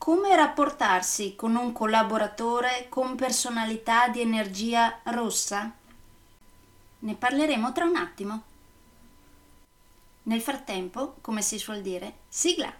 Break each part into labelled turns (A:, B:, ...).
A: Come rapportarsi con un collaboratore con personalità di energia rossa? Ne parleremo tra un attimo. Nel frattempo, come si suol dire, sigla!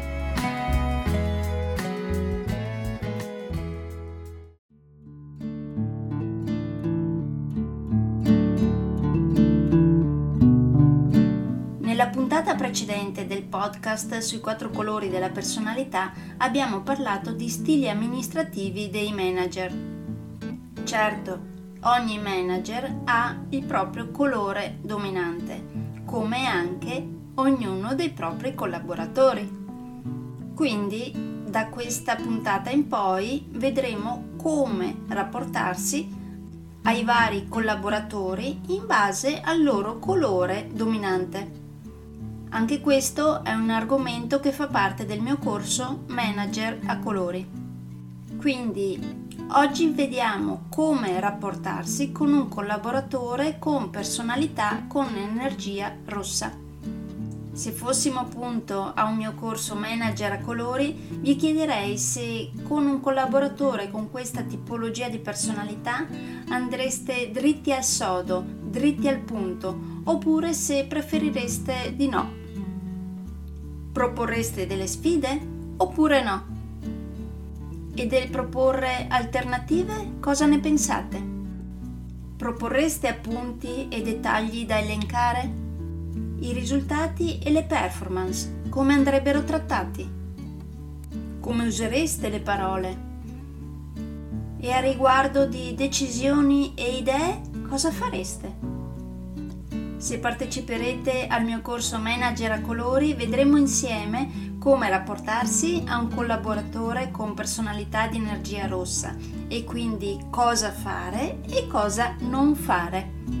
A: Puntata precedente del podcast sui quattro colori della personalità abbiamo parlato di stili amministrativi dei manager. Certo, ogni manager ha il proprio colore dominante, come anche ognuno dei propri collaboratori. Quindi, da questa puntata in poi vedremo come rapportarsi ai vari collaboratori in base al loro colore dominante. Anche questo è un argomento che fa parte del mio corso Manager a colori. Quindi oggi vediamo come rapportarsi con un collaboratore con personalità con energia rossa. Se fossimo appunto a un mio corso Manager a colori, vi chiederei se con un collaboratore con questa tipologia di personalità andreste dritti al sodo, dritti al punto, oppure se preferireste di no, Proporreste delle sfide oppure no? E del proporre alternative cosa ne pensate? Proporreste appunti e dettagli da elencare? I risultati e le performance come andrebbero trattati? Come usereste le parole? E a riguardo di decisioni e idee cosa fareste? Se parteciperete al mio corso Manager a colori vedremo insieme come rapportarsi a un collaboratore con personalità di energia rossa e quindi cosa fare e cosa non fare.